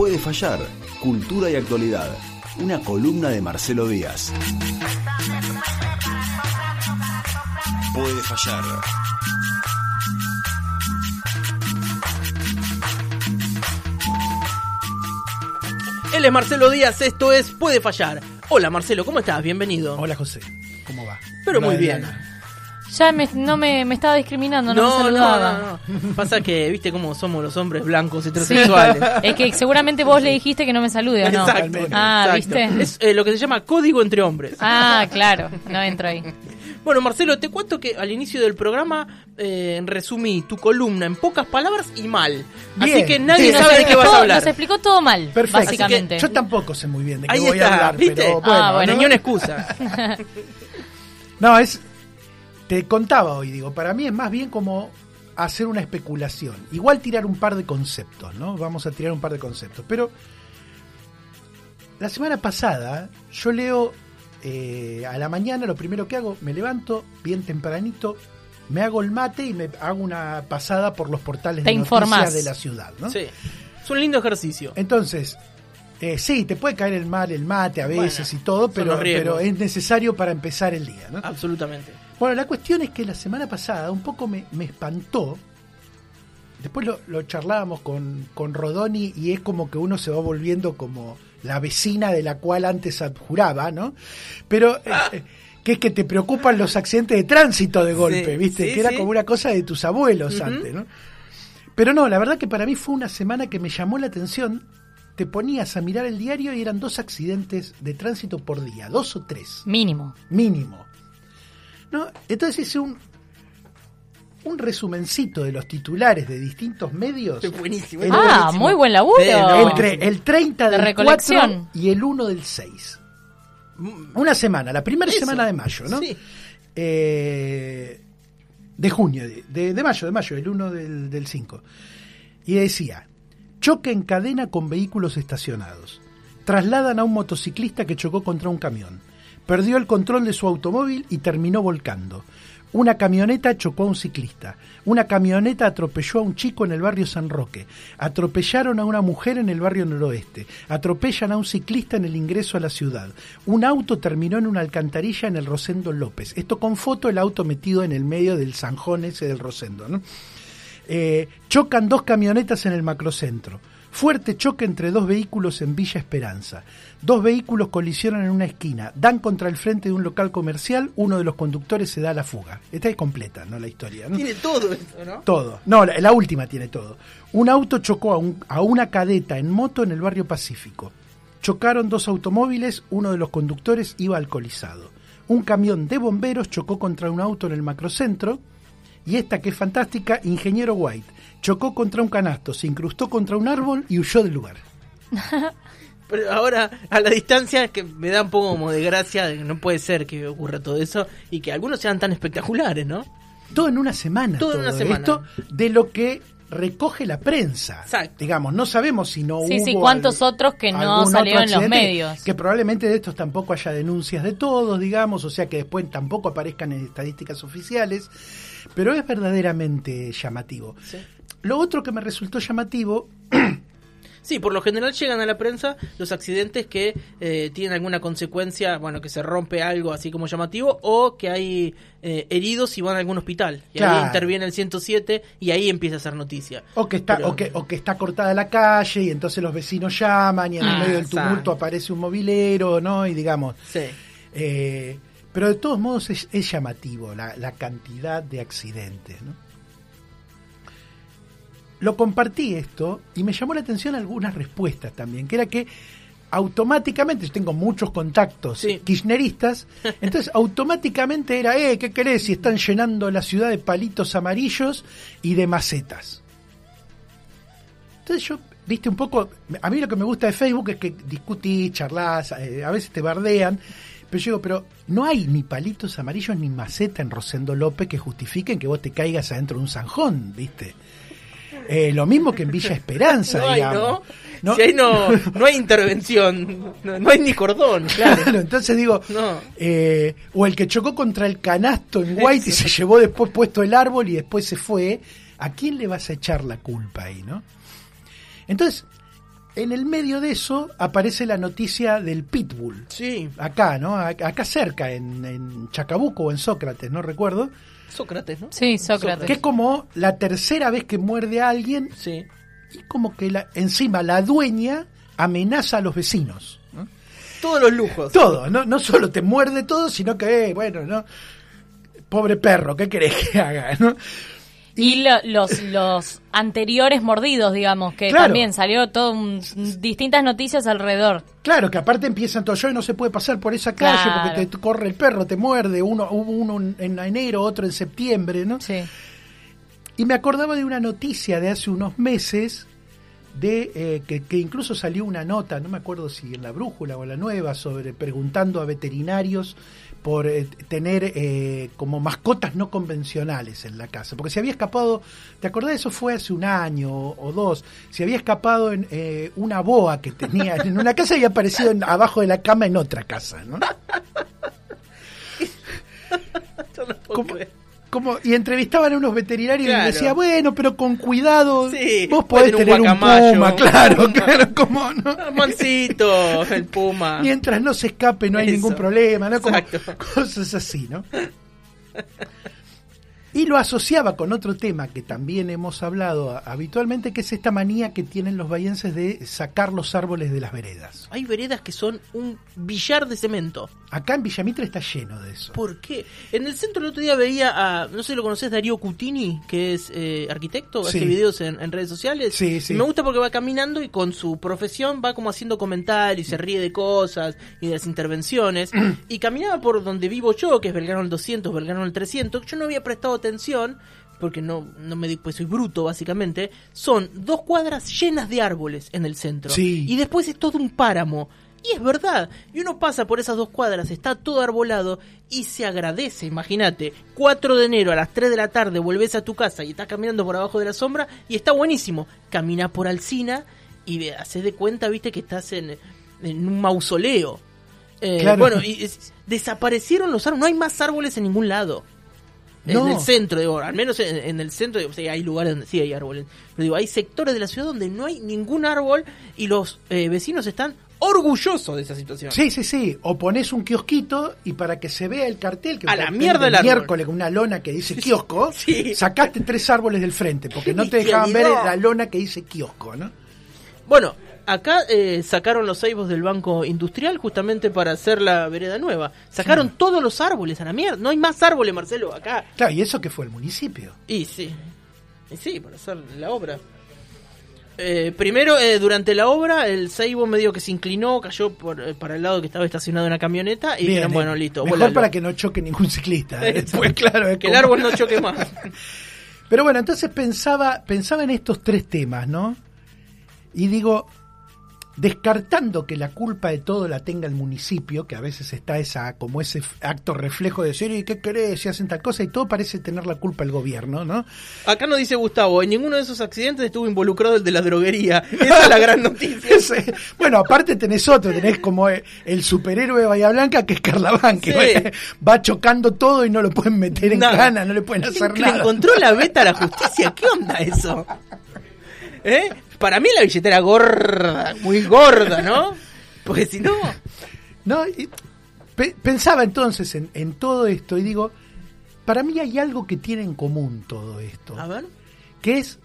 Puede fallar. Cultura y actualidad. Una columna de Marcelo Díaz. Puede fallar. Él es Marcelo Díaz, esto es Puede Fallar. Hola Marcelo, ¿cómo estás? Bienvenido. Hola José, ¿cómo va? Pero Hola, muy bien. Diana. Ya me, no me, me estaba discriminando, no, me no, saludaba. no, no. Pasa que, viste cómo somos los hombres blancos heterosexuales. Es que seguramente vos le dijiste que no me salude, ¿o no? Exacto. Ah, exacto. ¿viste? Es eh, lo que se llama código entre hombres. Ah, claro, no entro ahí. Bueno, Marcelo, te cuento que al inicio del programa eh, resumí tu columna en pocas palabras y mal. Así que nadie Sí, sabe de qué vas a hablar. Nos explicó todo mal, Perfecto. básicamente. Yo tampoco sé muy bien de qué Ahí voy está, a hablar, ¿viste? pero Ah, bueno. bueno. ¿no? Ni una excusa. No, es. Te contaba hoy, digo, para mí es más bien como hacer una especulación. Igual tirar un par de conceptos, ¿no? Vamos a tirar un par de conceptos. Pero. La semana pasada, yo leo eh, a la mañana, lo primero que hago, me levanto bien tempranito, me hago el mate y me hago una pasada por los portales Te de noticias de la ciudad, ¿no? Sí. Es un lindo ejercicio. Entonces, eh, sí, te puede caer el mal el mate a veces Bueno, y todo, pero, pero es necesario para empezar el día. ¿no? Absolutamente. Bueno, la cuestión es que la semana pasada un poco me, me espantó. Después lo, lo charlábamos con, con Rodoni y es como que uno se va volviendo como la vecina de la cual antes abjuraba, ¿no? Pero eh, eh, que es que te preocupan los accidentes de tránsito de golpe, Sí, ¿viste? sí, que era sí. como una cosa de tus abuelos antes, ¿no? Pero no, la verdad que para mí fue una semana que me llamó la atención. Te ponías a mirar el diario y eran dos accidentes de tránsito por día, dos o tres Mínimo. mínimo. ¿No? Entonces hice un, un resumencito de los titulares de distintos medios Es buenísimo. El- Ah, buenísimo. muy buen laburo. Sí, no, entre el 30 De del recolección. 4 y el 1 del 6. Mm, Una semana, la primera Eso. semana de mayo, ¿no? Sí. Eh, de junio, de, de- de mayo, de mayo, el 1 del, del 5. Y decía, choque en cadena con vehículos estacionados. Trasladan a un motociclista que chocó contra un camión. Perdió el control de su automóvil y terminó volcando. Una camioneta chocó a un ciclista. Una camioneta atropelló a un chico en el barrio San Roque. Atropellaron a una mujer en el barrio noroeste. Atropellan a un ciclista en el ingreso a la ciudad. Un auto terminó en una alcantarilla en el Rosendo López. Esto con foto el auto metido en el medio del zanjón ese del Rosendo. Eh, chocan dos camionetas en el macrocentro. Fuerte choque entre dos vehículos en Villa Esperanza. Dos vehículos colisionan en una esquina, dan contra el frente de un local comercial, uno de los conductores se da a la fuga. Esta es completa, ¿no? La historia. ¿no? Tiene todo esto, ¿no? Todo. No, la, la última tiene todo. Un auto chocó a, un- a una cadeta en moto en el barrio Pacífico. Chocaron dos automóviles, uno de los conductores iba alcoholizado. Un camión de bomberos chocó contra un auto en el macrocentro. Y esta que es fantástica, Ingeniero White, chocó contra un canasto, se incrustó contra un árbol y huyó del lugar. Pero ahora, a la distancia, que me da un poco como de gracia, de que no puede ser que ocurra todo eso y que algunos sean tan espectaculares, ¿no? Todo en una semana. Todo en una semana. Esto de lo que recoge la prensa. Exacto. Digamos, no sabemos si no Sí, hubo. sí, cuántos al- otros que no salieron en los medios. Que probablemente de estos tampoco haya denuncias de todos, digamos, o sea que después tampoco aparezcan en estadísticas oficiales. Pero es verdaderamente llamativo. Sí. Lo otro que me resultó llamativo Sí, por lo general llegan a la prensa los accidentes que eh, tienen alguna consecuencia, bueno, que se rompe algo así como llamativo, o que hay eh, heridos y van a algún hospital. Y ahí interviene el 107 y ahí empieza a ser noticia. O que está, Pero- o que, o que está cortada la calle y entonces los vecinos llaman y en el medio del tumulto aparece un movilero, ¿no? Y digamos. Sí. eh, pero de todos modos es, es llamativo la, la cantidad de accidentes, ¿no? Lo compartí esto y me llamó la atención algunas respuestas también, que era que automáticamente, yo tengo muchos contactos Sí. kirchneristas, entonces automáticamente era, eh, ¿qué querés si están llenando la ciudad de palitos amarillos y de macetas? Entonces yo, viste, un poco, a mí lo que me gusta de Facebook es que discutís, charlas, eh, a veces te bardean, pero yo digo, pero no hay ni palitos amarillos ni maceta en Rosendo López que justifiquen que vos te caigas adentro de un zanjón, viste. Eh, lo mismo que en Villa Esperanza, No hay, digamos. ¿no? No- Si ahí no, no hay intervención, no, no hay ni cordón, claro. Claro, entonces digo, eh, o el que chocó contra el canasto en White y se llevó después puesto el árbol y después se fue, ¿a quién le vas a echar la culpa ahí, no? Entonces, en el medio de eso aparece la noticia del Pitbull. Sí, Acá, ¿no? Acá cerca, en, en Chacabuco o en Sócrates, no recuerdo. Sócrates, ¿no? Sí, Sócrates. Que es como la tercera vez que muerde a alguien Sí. y como que la, encima la dueña amenaza a los vecinos. ¿no? Todos los lujos. Todo, no, no solo te muerde todo, sino que, eh, bueno, ¿no? Pobre perro, ¿qué querés que haga? ¿no? Y lo- los, los anteriores mordidos, digamos, que Claro. también salió todo un- distintas noticias alrededor. Claro, que aparte empiezan todos, yo no se puede pasar por esa calle Claro. porque te corre el perro, te muerde, uno, hubo uno en enero, otro en septiembre, ¿no? Sí. Y me acordaba de una noticia de hace unos meses, de eh, que, que incluso salió una nota, no me acuerdo si en la brújula o en la nueva, sobre preguntando a veterinarios por eh, tener eh, como mascotas no convencionales en la casa. Porque se había escapado, ¿te acordás? Eso fue hace un año o, dos. Se había escapado en eh, una boa que tenía en una casa y había aparecido en- abajo de la cama en otra casa, ¿no? Yo no puedo creer. Como, y entrevistaban a unos veterinarios y les decía, bueno, pero con cuidado, Sí, vos podés tener un un puma, un claro, puma. claro, como no. Mansito, el puma. Mientras no se escape no hay Eso. ningún problema, ¿no? Como Exacto. cosas así, ¿no? Y lo asociaba con otro tema que también hemos hablado habitualmente, que es esta manía que tienen los bahienses de sacar los árboles de las veredas. Hay veredas que son un billar de cemento. Acá en Villamitre está lleno de eso. ¿Por qué? En el centro el otro día veía a, no sé si lo conoces, Darío Cutini, que es eh, arquitecto, hace videos en, en redes sociales. Sí, sí. Y me gusta porque va caminando y con su profesión va como haciendo comentarios, se ríe de cosas y de las intervenciones. y caminaba por donde vivo yo, que es Belgrano al 200, Belgrano al 300. Yo no había prestado atención porque no, no me di, pues soy bruto básicamente, son dos cuadras llenas de árboles en el centro. Sí. Y después es todo un páramo. Y es verdad, y uno pasa por esas dos cuadras, está todo arbolado y se agradece, imagínate, 4 de enero a las 3 de la tarde vuelves a tu casa y estás caminando por abajo de la sombra y está buenísimo. Camina por Alcina y haces de cuenta, viste, que estás en, en un mausoleo. Eh, Claro. Bueno, y es- desaparecieron los árboles, no hay más árboles en ningún lado. No. En el centro, digo, al menos en, en el centro, digo, hay lugares donde sí hay árboles. Pero digo, hay sectores de la ciudad donde no hay ningún árbol y los eh, vecinos están orgullosos de esa situación. Sí, sí, sí. O pones un kiosquito y para que se vea el cartel, que A la mierda el miércoles con una lona que dice kiosco, Sí. sacaste tres árboles del frente, porque no te dejaban ver la lona que dice kiosco, ¿no? Bueno, acá eh, sacaron los ceibos del Banco Industrial justamente para hacer la vereda nueva. Sacaron todos los árboles a la mierda. No hay más árboles, Marcelo, acá. Claro, y eso que fue el municipio. Y sí, y sí, para hacer la obra. Eh, primero, eh, durante la obra, el ceibo medio que se inclinó, cayó por, eh, para el lado que estaba estacionado una camioneta y Bien, dijeron, bueno, listo, Mejor volalo. para que no choque ningún ciclista. Después, claro, es que el como- árbol no choque más. Pero bueno, entonces pensaba, pensaba en estos tres temas, ¿no? Y digo, descartando que la culpa de todo la tenga el municipio, que a veces está esa, como ese acto reflejo de decir, ¿y qué querés? Si hacen tal cosa, y todo parece tener la culpa el gobierno, ¿no? Acá nos dice Gustavo, en ninguno de esos accidentes estuvo involucrado el de la droguería. Esa es la gran noticia. Ese- bueno, aparte tenés otro, tenés como eh, el superhéroe de Bahía Blanca, que es Carlaván, que Sí. va, chocando todo y no lo pueden meter en Nada. cana, no le pueden hacer Que le nada. encontró la beta a la justicia. ¿Qué onda eso? ¿Eh? Para mí la billetera gorda, muy gorda, ¿no? Porque si no... ¿No? Y pe- pensaba entonces en, en todo esto y digo, para mí hay algo que tiene en común todo esto, A ver. que es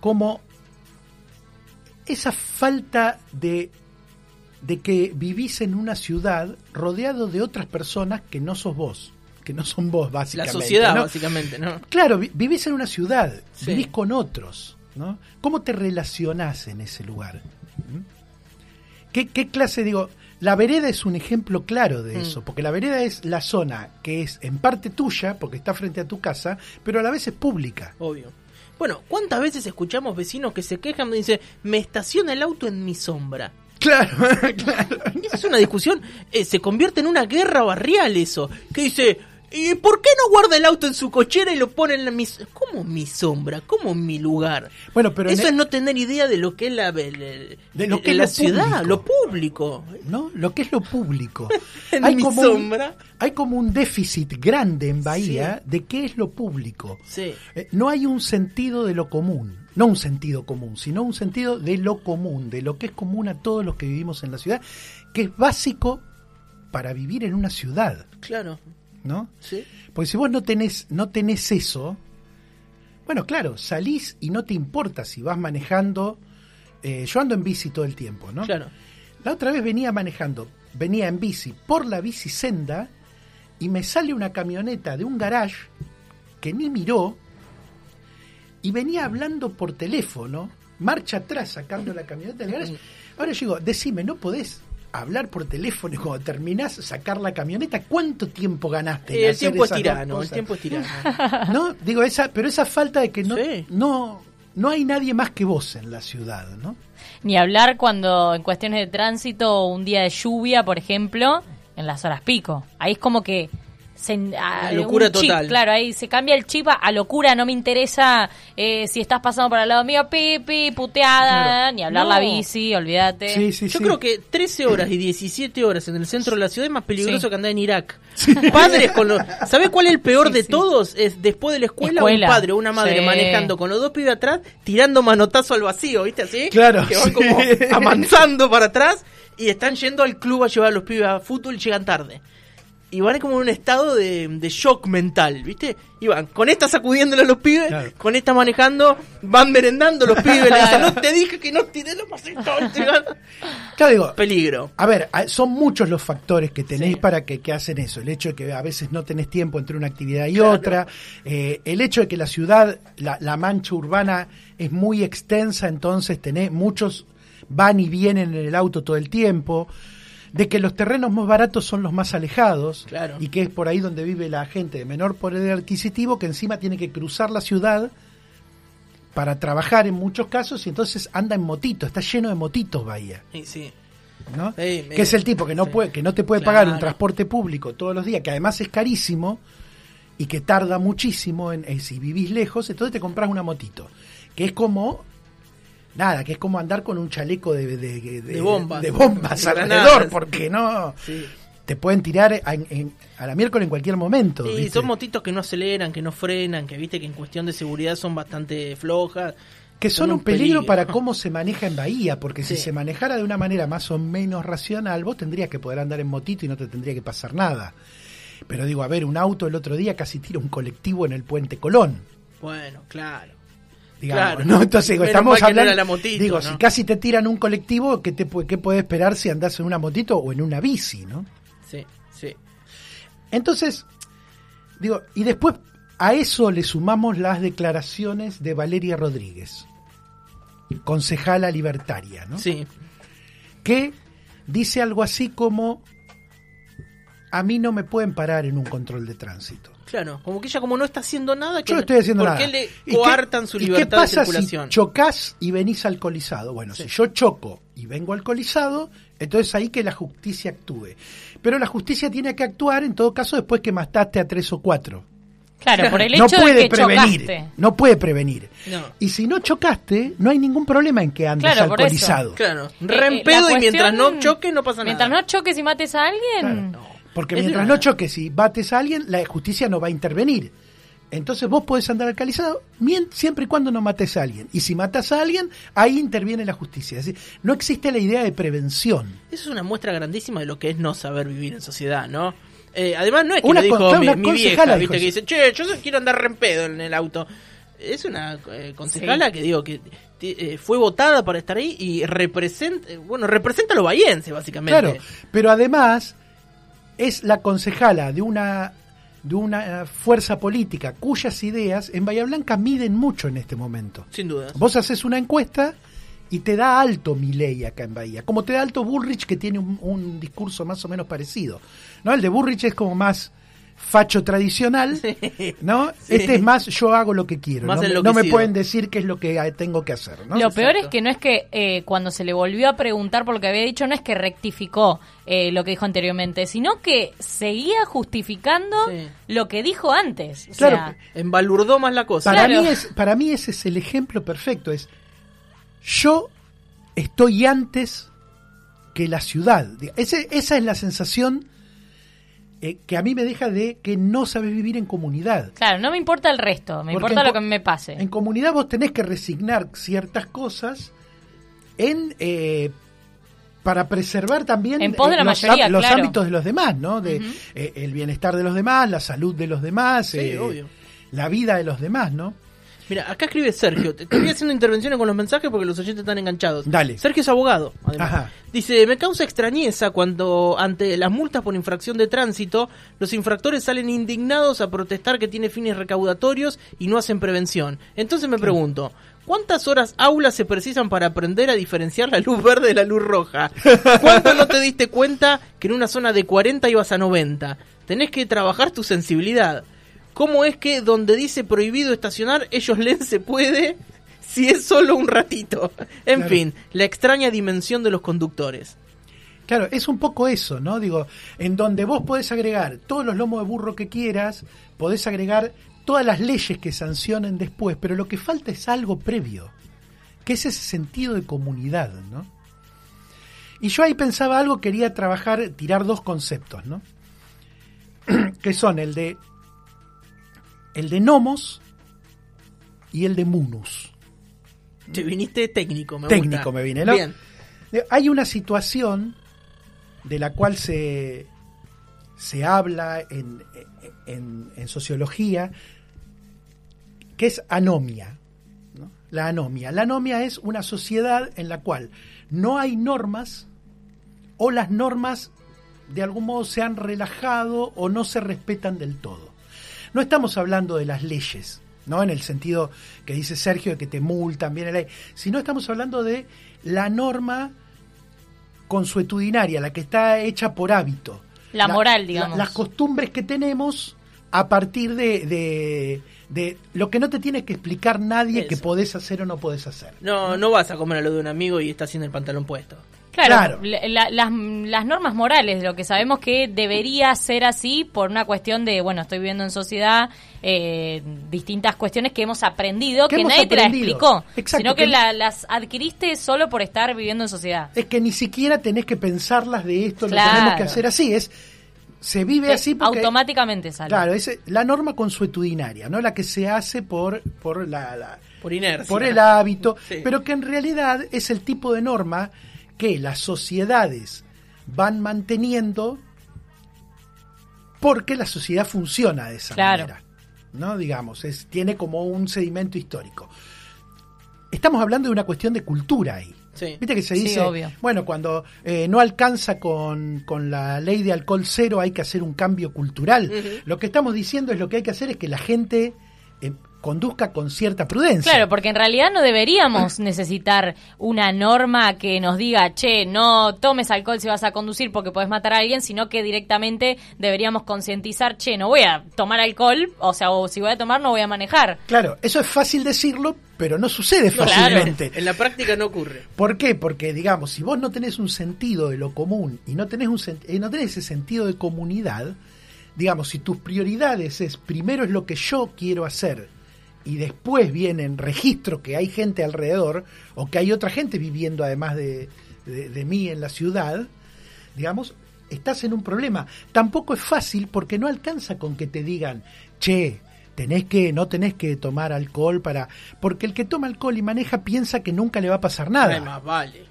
como esa falta de, de que vivís en una ciudad rodeado de otras personas que no sos vos, que no son vos La básicamente. sociedad, ¿no? básicamente, ¿no? Claro, vi- vivís en una ciudad, Sí. vivís con otros, ¿no? ¿Cómo te relacionás en ese lugar? ¿Mm? ¿Qué, qué clase, digo, la vereda es un ejemplo claro de Mm. eso, porque la vereda es la zona que es en parte tuya, porque está frente a tu casa, pero a la vez es pública. Obvio. Bueno, ¿cuántas veces escuchamos vecinos que se quejan y dicen, me estaciona el auto en mi sombra? Claro, claro. Esa es una discusión, eh, se convierte en una guerra barrial eso. Que dice, ¿Y por qué no guarda el auto en su cochera y lo pone en la mi ¿Cómo mi sombra? ¿Cómo mi lugar? Bueno, pero Eso el- es no tener idea de lo que es la, el- De lo que la es lo ciudad, público. lo público. ¿no? Lo que es lo público. En mi como sombra. Un, hay como un déficit grande en Bahía de qué es lo público. Sí. Eh, no hay un sentido de lo común, no un sentido común, sino un sentido de lo común, de lo que es común a todos los que vivimos en la ciudad, que es básico para vivir en una ciudad, Claro. ¿No? Sí. Porque si vos no tenés, no tenés eso, bueno, claro, salís y no te importa si vas manejando. eh, yo ando en bici todo el tiempo, ¿no? Claro. La otra vez venía manejando, venía en bici por la bicisenda y me sale una camioneta de un garage que ni miró y venía hablando por teléfono, marcha atrás sacando la camioneta del garage. Ahora yo digo, decime, ¿no podés hablar por teléfono y cuando terminás sacar la camioneta? ¿Cuánto tiempo ganaste? en el hacer tiempo es tirano, el tiempo es tirano. No, digo, esa, pero esa falta de que no, Sí. no, no hay nadie más que vos en la ciudad, ¿no? Ni hablar cuando en cuestiones de tránsito, un día de lluvia, por ejemplo, en las horas pico. Ahí es como que... Se, a- locura chip, total. claro, ahí se cambia el chip a, a locura. No me interesa eh, si estás pasando por al lado mío, pipi, puteada, Claro. ni hablar No. la bici, olvídate. Sí, sí, Yo sí. creo que 13 horas y 17 horas en el centro de la ciudad es más peligroso Sí. que andar en Irak. Padres con los... ¿Sabés cuál es el peor Sí, de sí. todos? Es después de la escuela, Escuela. un padre o una madre Sí. manejando con los dos pibes atrás, tirando manotazo al vacío, ¿viste así? Claro, Que van sí. como avanzando para atrás y están yendo al club a llevar a los pibes a fútbol y llegan tarde. Y van como en un estado de, de shock mental, ¿viste? Y van con esta sacudiéndole a los pibes, Claro. con esta manejando, van merendando los pibes, le dicen, no te dije que no tiré los pasitos. Claro, digo, Peligro. A ver, son muchos los factores que tenéis para que, que hacen eso. El hecho de que a veces no tenés tiempo entre una actividad y otra. eh, el hecho de que la ciudad, la, la mancha urbana es muy extensa, entonces tenés muchos van y vienen en el auto todo el tiempo. De que los terrenos más baratos son los más alejados. Claro. Y que es por ahí donde vive la gente de menor poder adquisitivo que encima tiene que cruzar la ciudad para trabajar en muchos casos y entonces anda en motito, está lleno de motitos Bahía. Sí, sí. ¿no? Me- que es el tipo que no sí. puede que no te puede pagar un transporte público todos los días que además es carísimo y que tarda muchísimo en, en si vivís lejos entonces te compras una motito que es como nada que es como andar con un chaleco de, de, de- De bombas. de bombas De alrededor porque no Sí. te pueden tirar a, en- a la miércoles en cualquier momento Sí, ¿viste? son motitos que no aceleran, que no frenan, que viste que en cuestión de seguridad son bastante flojas. que son, un peligro, peligro. para cómo se maneja en Bahía, porque si se manejara de una manera más o menos racional, vos tendrías que poder andar en motito y no te tendría que pasar nada. Pero digo, a ver, un auto el otro día casi tira un colectivo en el puente Colón. Bueno, claro. Digamos, Claro. ¿no? Entonces, digo, estamos no hablando. motito, digo, ¿no? si casi te tiran un colectivo, ¿qué, te, qué puede esperar si andás en una motito o en una bici, no? Sí, sí. Entonces, digo, y después a eso le sumamos las declaraciones de Valeria Rodríguez, concejala libertaria, ¿no? Sí. que dice algo así como a mí no me pueden parar en un control de tránsito. Claro, como que ella como no está haciendo nada, que Yo no estoy haciendo ¿por nada. qué le ¿Y qué- coartan su y qué libertad de pasa circulación? Si chocas y venís alcoholizado. Bueno, Sí. si yo choco y vengo alcoholizado, entonces ahí que la justicia actúe. Pero la justicia tiene que actuar en todo caso después que mataste a tres o cuatro. Claro, por el no hecho puede de que prevenir. chocaste. No puede prevenir. No. Y si no chocaste, no hay ningún problema en que andes Claro, alcoholizado. Claro, Eh, re en eh, y mientras no cuestión- choque no pasa Mientras nada. no choques y mates a alguien. Claro. Porque Es mientras una- no choques y bates a alguien, la justicia no va a intervenir. Entonces vos podés andar alcoholizado mien- siempre y cuando no mates a alguien. Y si matas a alguien, ahí interviene la justicia. Es decir, no existe la idea de prevención. Eso es una muestra grandísima de lo que es no saber vivir en sociedad, ¿no? Eh, además no es que Una lo dijo mi, mi vieja, viste, que dice, che, yo quiero andar re en pedo en el auto. Es una eh, concejala Sí. que digo que eh, fue votada para estar ahí y representa, bueno, representa a los bahienses, básicamente. Claro, pero además es la concejala de una de una fuerza política cuyas ideas en Bahía Blanca miden mucho en este momento. Sin duda. Vos haces una encuesta y te da alto Milei acá en Bahía, como te da alto Bullrich que tiene un, un discurso más o menos parecido. ¿no? El de Bullrich es como más facho tradicional, ¿no? Este es más, yo hago lo que quiero. Más no, me, no me enloquecido. pueden decir qué es lo que tengo que hacer, ¿no? Lo peor es que no es que eh, cuando se le volvió a preguntar por lo que había dicho, no es que rectificó eh, lo que dijo anteriormente, sino que seguía justificando Sí. lo que dijo antes. O Claro, sea, Embalurdó más la cosa. Para Claro. mí es, para mí ese es el ejemplo perfecto. Es yo estoy antes que la ciudad. Ese- esa es la sensación eh, que a mí me deja de que no sabes vivir en comunidad. claro, no me importa el resto, me Porque importa lo que me pase. En comunidad vos tenés que resignar ciertas cosas en eh, para preservar también En pos de la los, mayoría, á- los claro. ámbitos de los demás, ¿no? De eh, el bienestar de los demás, la salud de los demás, Sí, eh, obvio. la vida de los demás, ¿no? Mira, acá escribe Sergio. Te voy haciendo intervenciones con los mensajes porque los oyentes están enganchados. Dale. Sergio es abogado, además. Ajá. Dice, me causa extrañeza cuando ante las multas por infracción de tránsito, los infractores salen indignados a protestar que tiene fines recaudatorios y no hacen prevención. Entonces me pregunto, ¿cuántas horas aulas se precisan para aprender a diferenciar la luz verde de la luz roja? ¿Cuándo no te diste cuenta que en una zona de 40 ibas a 90? Tenés que trabajar tu sensibilidad. ¿Cómo es que donde dice prohibido estacionar, ellos leen se puede si es solo un ratito? En Claro. fin, la extraña dimensión de los conductores. Claro, es un poco eso, ¿no? Digo, en donde vos podés agregar todos los lomos de burro que quieras, podés agregar todas las leyes que sancionen después, pero lo que falta es algo previo, que es ese sentido de comunidad, ¿no? Y yo ahí pensaba algo, quería trabajar, tirar dos conceptos, ¿no? que son el de el de nomos y el de munus. Te viniste técnico, me Técnico gusta. me vine, ¿no? Bien. Hay una situación de la cual se, se habla en, en- en sociología que es anomia. ¿no? La anomia. La anomia es una sociedad en la cual no hay normas o las normas de algún modo se han relajado o no se respetan del todo. No estamos hablando de las leyes, ¿no? En el sentido que dice Sergio de que te multan, viene la ley, sino estamos hablando de la norma consuetudinaria, la que está hecha por hábito. La moral, digamos. las costumbres que tenemos a partir de, de, de lo que no te tiene que explicar nadie Eso. que podés hacer o no podés hacer. No, no vas a comer a lo de un amigo y estás sin el pantalón puesto. Claro, Claro. la- la- las, las normas morales, lo que sabemos que debería ser así por una cuestión de, bueno, estoy viviendo en sociedad, eh, distintas cuestiones que hemos aprendido, Que hemos nadie te las explicó, Exacto, sino que, que- la- las adquiriste solo por estar viviendo en sociedad. Es que ni siquiera tenés que pensarlas de esto, Claro. lo tenemos que hacer así. Es, se vive así porque... Automáticamente sale. Claro, es la norma consuetudinaria, ¿no? La que se hace por, por la, la- Por inercia. por el hábito, Sí. pero que en realidad es el tipo de norma que las sociedades van manteniendo porque la sociedad funciona de esa Claro. manera. ¿No? Digamos, es, tiene como un sedimento histórico. Estamos hablando de una cuestión de cultura ahí. Sí. Viste que se Sí, dice, obvio. bueno, cuando eh, no alcanza con, con la ley de alcohol cero hay que hacer un cambio cultural. Lo que estamos diciendo es lo que hay que hacer es que la gente eh, conduzca con cierta prudencia. Claro, porque en realidad no deberíamos necesitar una norma que nos diga, che, no tomes alcohol si vas a conducir porque puedes matar a alguien, sino que directamente deberíamos concientizar, che, no voy a tomar alcohol, o sea, o si voy a tomar no voy a manejar. Claro, eso es fácil decirlo, pero no sucede Claro. fácilmente. En la práctica no ocurre. ¿Por qué? Porque, digamos, si vos no tenés un sentido de lo común y no tenés, un sen- eh, no tenés ese sentido de comunidad, digamos, si tus prioridades es primero es lo que yo quiero hacer y después vienen registro que hay gente alrededor o que hay otra gente viviendo además de, de- mí en la ciudad, digamos, estás en un problema. Tampoco es fácil porque no alcanza con que te digan, che, tenés que, no tenés que tomar alcohol para. Porque el que toma alcohol y maneja piensa que nunca le va a pasar nada. Más vale.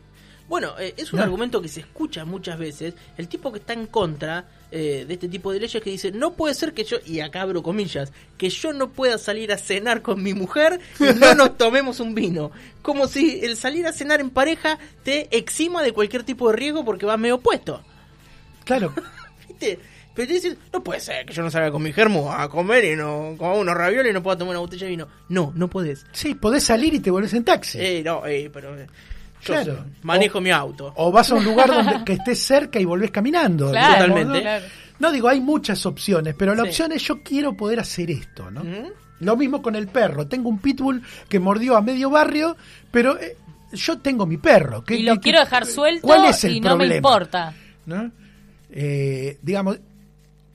Bueno, eh, es un No. argumento que se escucha muchas veces. El tipo que está en contra eh, de este tipo de leyes que dice, no puede ser que yo, y acá abro comillas, que yo no pueda salir a cenar con mi mujer y no nos tomemos un vino. Como si el salir a cenar en pareja te exima de cualquier tipo de riesgo porque vas medio opuesto. Claro, ¿Viste? Pero te dicen, no puede ser que yo no salga con mi germo a comer y no coma unos ravioles y no pueda tomar una botella de vino. No, no podés. sí, podés salir y te volvés en taxi. Eh, no, eh, pero eh, yo Claro. manejo mi auto. O vas a un lugar donde que estés cerca y volvés caminando. Claro, digamos, Totalmente. claro. No digo, hay muchas opciones, pero la Sí. opción es yo quiero poder hacer esto, ¿no? ¿Mm? Lo mismo con el perro. Tengo un pitbull que mordió a medio barrio, pero eh, yo tengo mi perro. ¿Qué- Y lo qué- quiero qué- dejar suelto ¿Cuál es el y no me importa. ¿no? Eh, digamos,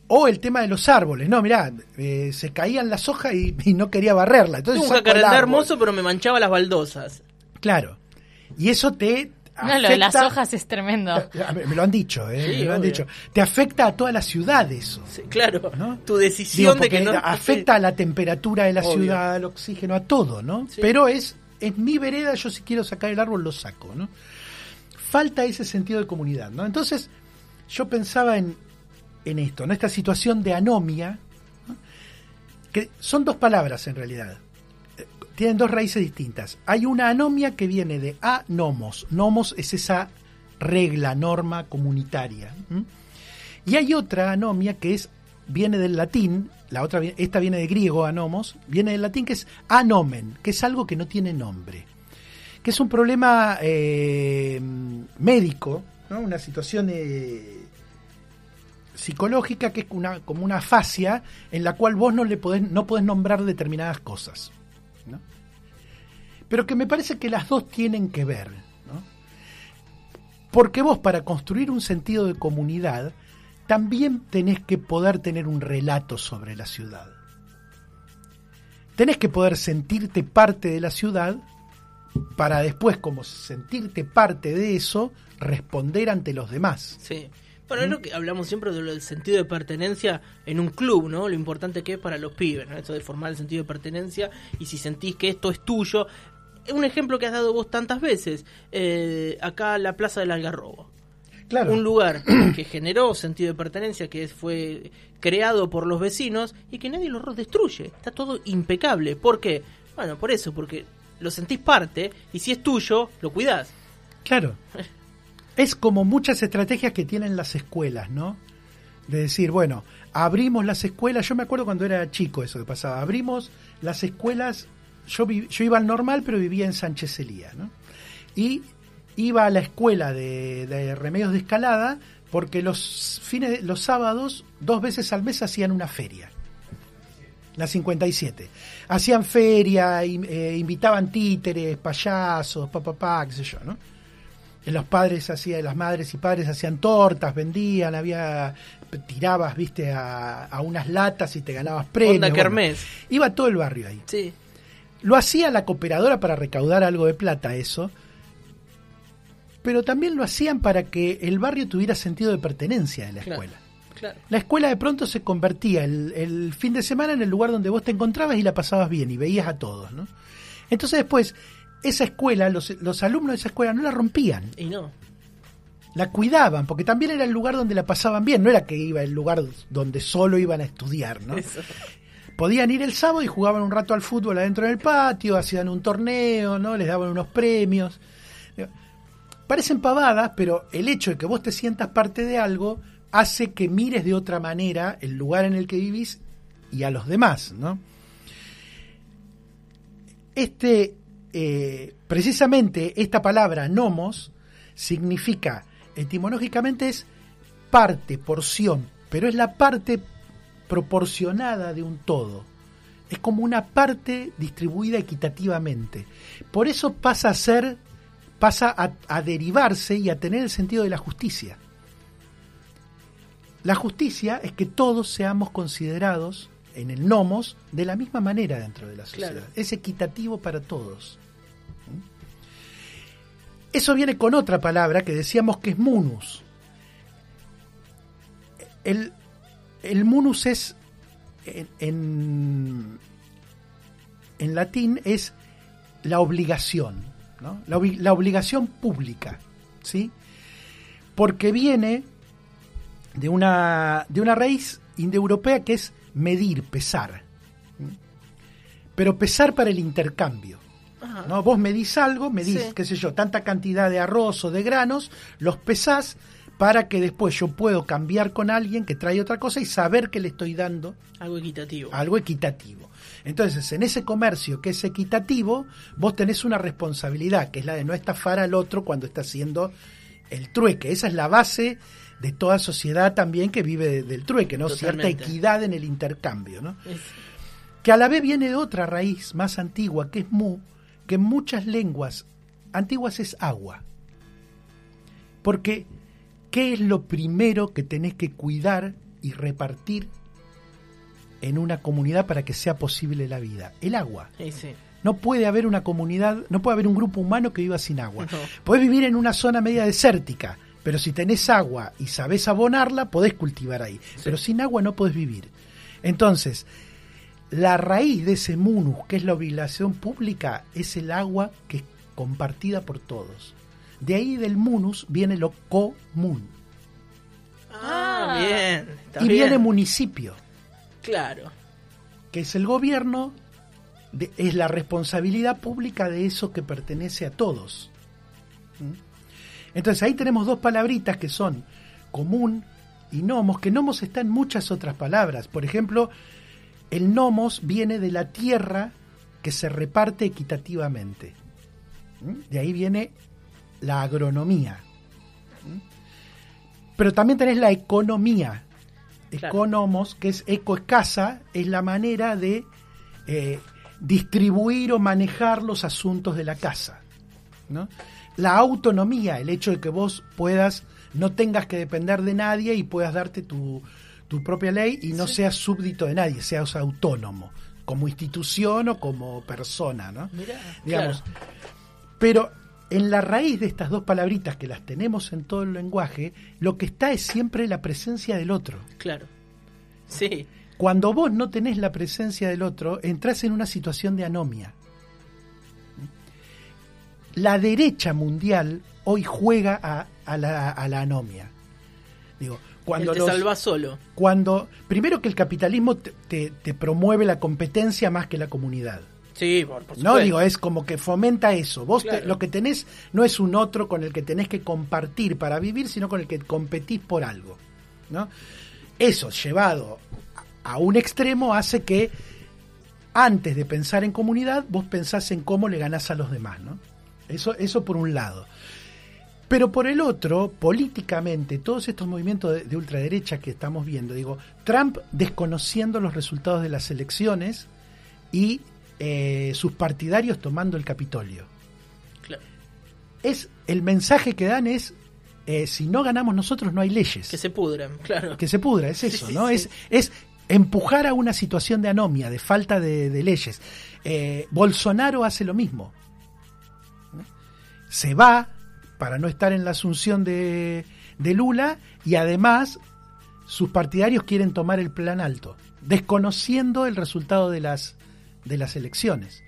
o el tema de los árboles. No, mirá, eh, se caían las hojas y, y no quería barrerla. Entonces Tuve un jacarandá hermoso, pero me manchaba las baldosas. Claro. Y eso te. No, lo de las hojas es tremendo. Me lo han dicho, ¿eh? Sí, me lo han obvio. dicho. Te afecta a toda la ciudad eso. Sí, claro, ¿no? tu Digo, decisión de porque que no... afecta a la temperatura de la Obvio. ciudad, al oxígeno, a todo, ¿no? Sí. Pero es, es mi vereda, yo si quiero sacar el árbol lo saco, ¿no? Falta ese sentido de comunidad, ¿no? Entonces, yo pensaba en, en esto, ¿no? Esta situación de anomia, ¿no? que son dos palabras en realidad. Tienen dos raíces distintas. Hay una anomia que viene de anomos. Nomos es esa regla, norma comunitaria. Y hay otra anomia que es viene del latín, la otra esta viene de griego anomos, viene del latín que es anomen, que es algo que no tiene nombre, que es un problema eh, médico, una situación eh, psicológica que es como una fascia en la cual vos no le podés, no podés nombrar determinadas cosas. Pero que me parece que las dos tienen que ver. ¿no? Porque vos para construir un sentido de comunidad también tenés que poder tener un relato sobre la ciudad. Tenés que poder sentirte parte de la ciudad para después, como sentirte parte de eso, responder ante los demás. Bueno, es lo que hablamos siempre de lo del sentido de pertenencia en un club, ¿no? Lo importante que es para los pibes, ¿no? Eso de formar el sentido de pertenencia y si sentís que esto es tuyo. Un ejemplo que has dado vos tantas veces, eh, acá la Plaza del Algarrobo. Claro. Un lugar que generó sentido de pertenencia, que fue creado por los vecinos y que nadie lo destruye. Está todo impecable. ¿Por qué? Bueno, por eso, porque lo sentís parte y si es tuyo, lo cuidás. Claro. Es como muchas estrategias que tienen las escuelas, ¿no? De decir, bueno, abrimos las escuelas. Yo me acuerdo cuando era chico eso que pasaba. Abrimos las escuelas. Yo, iba al normal, pero vivía en Sánchez Elía, ¿no? Y iba a la escuela de, remedios de escalada porque los fines, los sábados, dos veces al mes hacían una feria. La 57. Hacían feria, eh, invitaban títeres, payasos, papá, pa, qué sé yo, ¿no? Los padres hacían, las madres y padres hacían tortas, vendían, había tirabas, viste, a, a unas latas y te ganabas premios. Onda bueno. iba todo el barrio ahí. Sí. Lo hacía la cooperadora para recaudar algo de plata, eso. Pero también lo hacían para que el barrio tuviera sentido de pertenencia en la Claro. escuela. Claro. La escuela de pronto se convertía el, el fin de semana en el lugar donde vos te encontrabas y la pasabas bien y veías a todos, ¿no? Entonces después, esa escuela, los, los alumnos de esa escuela no la rompían, Y no. la cuidaban, porque también era el lugar donde la pasaban bien, no era que iba el lugar donde solo iban a estudiar, ¿no? Eso. Podían ir el sábado y jugaban un rato al fútbol adentro del patio, hacían un torneo, ¿no? Les daban unos premios. Parecen pavadas, pero el hecho de que vos te sientas parte de algo hace que mires de otra manera el lugar en el que vivís y a los demás, ¿no? Este, eh, precisamente esta palabra nomos significa, etimológicamente es parte, porción, pero es la parte proporcionada de un todo. Es como una parte distribuida equitativamente. Por eso pasa a ser, pasa a, a derivarse y a tener el sentido de la justicia. La justicia es que todos seamos considerados en el nomos de la misma manera dentro de la sociedad. Claro. Es equitativo para todos. Eso viene con otra palabra que decíamos que es munus. El, el munus es en, en, en latín es la obligación, ¿no? la, la obligación pública, ¿sí? Porque viene de una, de una raíz indoeuropea que es medir, pesar. Pero pesar para el intercambio. Ajá. ¿no? Vos medís algo, medís, Sí. qué sé yo, tanta cantidad de arroz o de granos, los pesás para que después yo puedo cambiar con alguien que trae otra cosa y saber que le estoy dando Algo equitativo. algo equitativo. Entonces, en ese comercio que es equitativo, vos tenés una responsabilidad, que es la de no estafar al otro cuando está haciendo el trueque. Esa es la base de toda sociedad también que vive de- del trueque, ¿no? Cierta equidad en el intercambio, ¿no? Es- que a la vez viene de otra raíz más antigua, que es mu, que en muchas lenguas antiguas es agua. Porque, ¿qué es lo primero que tenés que cuidar y repartir en una comunidad para que sea posible la vida? El agua. sí, sí. No puede haber una comunidad, no puede haber un grupo humano que viva sin agua. No. Podés vivir en una zona media desértica, pero si tenés agua y sabés abonarla, podés cultivar ahí. Pero sin agua no podés vivir. Entonces, la raíz de ese munus, que es la obligación pública, es el agua que es compartida por todos. De ahí del munus viene lo común. Ah, Ah. bien. está y bien. viene municipio, Claro. que es el gobierno, de- es la responsabilidad pública de eso que pertenece a todos. ¿Mm? Entonces ahí tenemos dos palabritas que son común y nomos, que nomos está en muchas otras palabras. Por ejemplo, el nomos viene de la tierra que se reparte equitativamente. ¿Mm? De ahí viene la agronomía. ¿Mm? Pero también tenés la economía. Economos, que es eco es casa, es la manera de eh, distribuir o manejar los asuntos de la casa. ¿no? La autonomía, el hecho de que vos puedas, no tengas que depender de nadie y puedas darte tu, tu propia ley y no seas súbdito de nadie, seas autónomo, como institución o como persona, ¿no? Mirá, Digamos. claro. Pero en la raíz de estas dos palabritas que las tenemos en todo el lenguaje, lo que está es siempre la presencia del otro. Claro. Sí. Cuando vos no tenés la presencia del otro, entras en una situación de anomia. La derecha mundial hoy juega a, a la, a la anomia. Digo, cuando Él te salva solo. cuando primero que el capitalismo te, te- te promueve la competencia más que la comunidad. Sí, por, por No, digo, es como que fomenta eso. Vos te- lo que tenés no es un otro con el que tenés que compartir para vivir, sino con el que competís por algo. ¿no? Eso, llevado a a un extremo, hace que antes de pensar en comunidad, vos pensás en cómo le ganás a los demás. ¿no? Eso, eso por un lado. Pero por el otro, políticamente, todos estos movimientos de, de ultraderecha que estamos viendo, digo, Trump desconociendo los resultados de las elecciones y eh, sus partidarios tomando el Capitolio. Claro. Es el mensaje que dan es eh, si no ganamos nosotros no hay leyes. Que se pudran, claro. Que se pudra, es eso, Sí, ¿no? sí. Es, es empujar a una situación de anomia, de falta de, de leyes. Eh, Bolsonaro hace lo mismo. Se va para no estar en la asunción de, de Lula y además sus partidarios quieren tomar el plan alto, desconociendo el resultado de las, de las elecciones.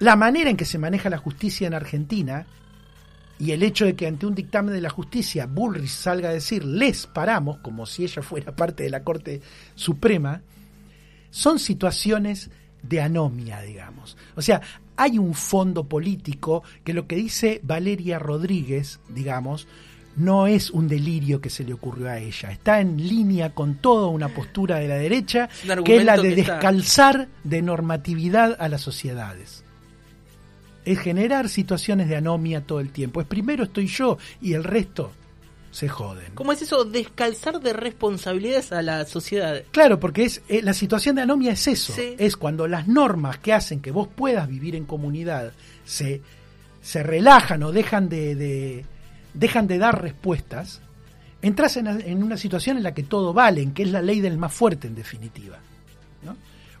La manera en que se maneja la justicia en Argentina y el hecho de que ante un dictamen de la justicia Bullrich salga a decir les paramos, como si ella fuera parte de la Corte Suprema, son situaciones de anomia, digamos. O sea, hay un fondo político que lo que dice Valeria Rodríguez, digamos, no es un delirio que se le ocurrió a ella. Está en línea con toda una postura de la derecha, Es que es la de está- descalzar de normatividad a las sociedades es generar situaciones de anomia todo el tiempo. Es primero estoy yo y el resto se joden. ¿Cómo es eso? Descalzar de responsabilidades a la sociedad. Claro, porque es eh, la situación de anomia es eso, Sí. es cuando las normas que hacen que vos puedas vivir en comunidad se, se relajan o dejan de, de- dejan de dar respuestas, entras en, en una situación en la que todo vale, en que es la ley del más fuerte en definitiva.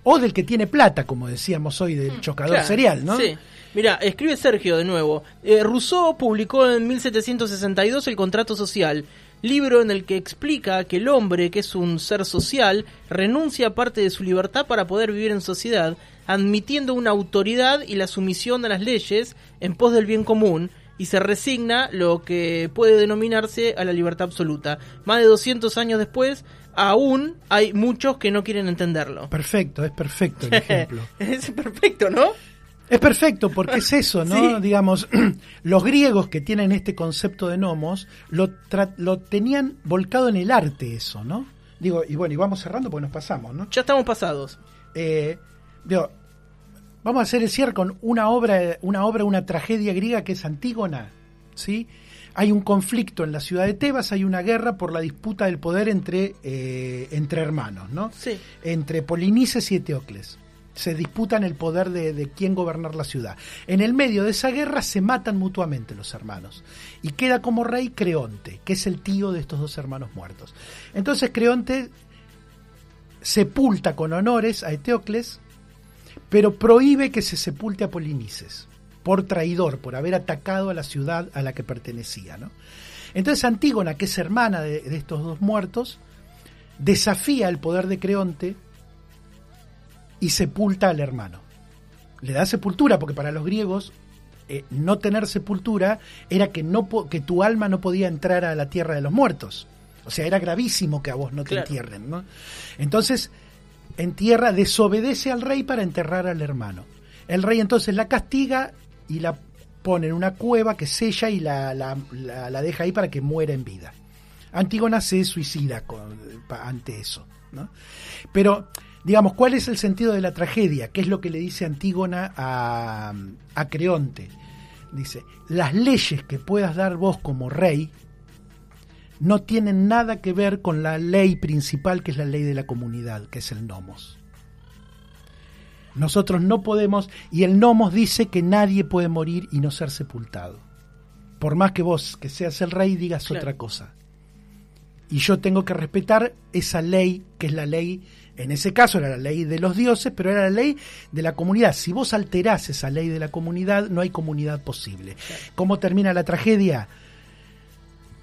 O del que tiene plata, como decíamos hoy, del chocador Hmm, Claro, serial, ¿no? Sí. Mira, escribe Sergio de nuevo. Eh, Rousseau publicó en 1762 El Contrato Social, libro en el que explica que el hombre, que es un ser social, renuncia a parte de su libertad para poder vivir en sociedad, admitiendo una autoridad y la sumisión a las leyes en pos del bien común, y se resigna lo que puede denominarse a la libertad absoluta. Más de 200 años después, aún hay muchos que no quieren entenderlo. Perfecto, es perfecto el ejemplo. es perfecto, ¿no? Es perfecto porque es eso, ¿no? Sí. Digamos, los griegos que tienen este concepto de nomos lo, lo tenían volcado en el arte eso, ¿no? Digo, y bueno, y vamos cerrando porque nos pasamos, ¿no? Ya estamos pasados. Eh, digo, vamos a hacer el cierre con una obra, una obra, una tragedia griega que es Antígona, ¿sí? hay un conflicto en la ciudad de Tebas, hay una guerra por la disputa del poder entre, eh, entre hermanos, ¿no? Sí. Entre Polinices y Eteocles. Se disputan el poder de, de quién gobernar la ciudad. En el medio de esa guerra se matan mutuamente los hermanos. Y queda como rey Creonte, que es el tío de estos dos hermanos muertos. Entonces Creonte sepulta con honores a Eteocles, pero prohíbe que se sepulte a Polinices por traidor, por haber atacado a la ciudad a la que pertenecía. ¿no? Entonces Antígona, que es hermana de, de, estos dos muertos, desafía el poder de Creonte y sepulta al hermano. Le da sepultura, porque para los griegos eh, no tener sepultura era que, no que tu alma no podía entrar a la tierra de los muertos. O sea, era gravísimo que a vos no te claro. entierren. ¿no? Entonces, entierra, desobedece al rey para enterrar al hermano. El rey entonces la castiga y la pone en una cueva que sella y la, la, la, deja ahí para que muera en vida. Antígona se suicida ante eso. Pero, digamos, ¿cuál es el sentido de la tragedia? ¿Qué es lo que le dice Antígona a, a Creonte? Dice, las leyes que puedas dar vos como rey no tienen nada que ver con la ley principal, que es la ley de la comunidad, que es el nomos. Nosotros no podemos, y el nomos dice que nadie puede morir y no ser sepultado. Por más que vos, que seas el rey, digas claro. otra cosa. Y yo tengo que respetar esa ley, que es la ley, en ese caso era la ley de los dioses, pero era la ley de la comunidad. Si vos alterás esa ley de la comunidad, no hay comunidad posible. Claro. ¿Cómo termina la tragedia?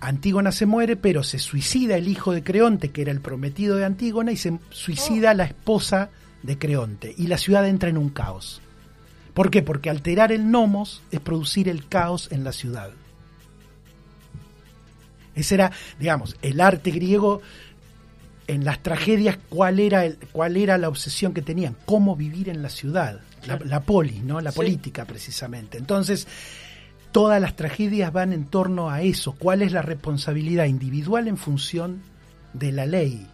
Antígona se muere, pero se suicida el hijo de Creonte, que era el prometido de Antígona, y se suicida oh. la esposa de Creonte. Y la ciudad entra en un caos. ¿Por qué? Porque alterar el nomos es producir el caos en la ciudad. Ese era, digamos, el arte griego en las tragedias, cuál era, el, cuál era la obsesión que tenían, cómo vivir en la ciudad, la, la polis, ¿no? la sí. política precisamente. Entonces, todas las tragedias van en torno a eso, cuál es la responsabilidad individual en función de la ley.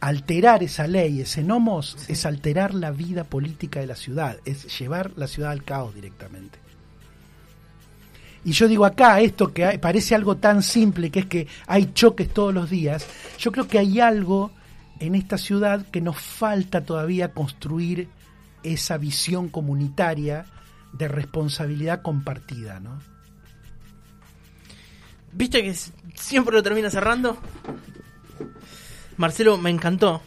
Alterar esa ley, ese nomos, sí. es alterar la vida política de la ciudad, es llevar la ciudad al caos directamente. Y yo digo acá, esto que parece algo tan simple, que es que hay choques todos los días, yo creo que hay algo en esta ciudad que nos falta todavía construir esa visión comunitaria de responsabilidad compartida, ¿no? ¿Viste que siempre lo termina cerrando? Marcelo, me encantó.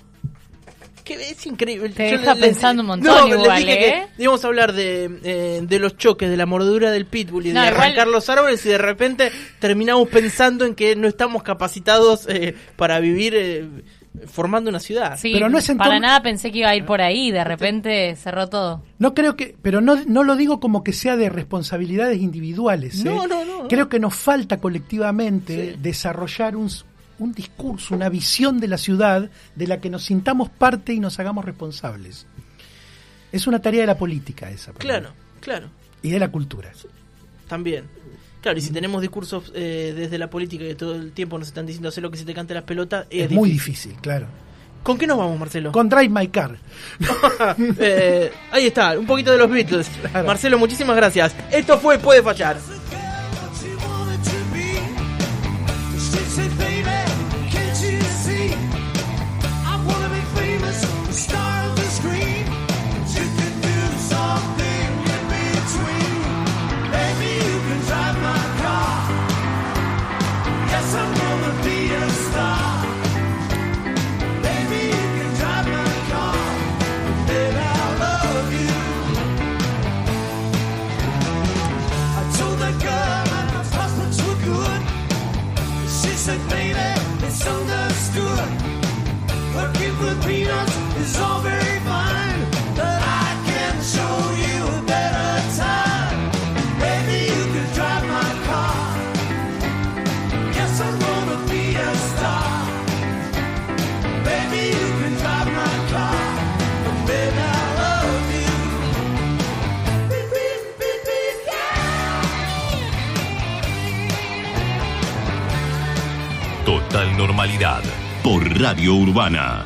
Que es increíble. Te Yo deja pensando un montón no, igual, dije ¿eh? que íbamos a hablar de, eh, de los choques, de la mordedura del pitbull y de no, arrancar igual... los árboles y de repente terminamos pensando en que no estamos capacitados eh, para vivir eh, formando una ciudad. Sí, pero no es para nada pensé que iba a ir por ahí, de repente cerró todo. No creo que, pero no, no lo digo como que sea de responsabilidades individuales. ¿eh? No, no, no. Creo que nos falta colectivamente sí. desarrollar un, un discurso, una visión de la ciudad de la que nos sintamos parte y nos hagamos responsables. Es una tarea de la política esa. Claro, mí. claro. Y de la cultura. Sí. También. Claro, y si tenemos discursos eh, desde la política que todo el tiempo nos están diciendo hacer lo que se te cante las pelotas, es, es muy difícil, claro. ¿Con qué nos vamos, Marcelo? Con Drive My Car. eh, ahí está, un poquito de los Beatles. Claro. Marcelo, muchísimas gracias. Esto fue Puede Fallar. Por Radio Urbana.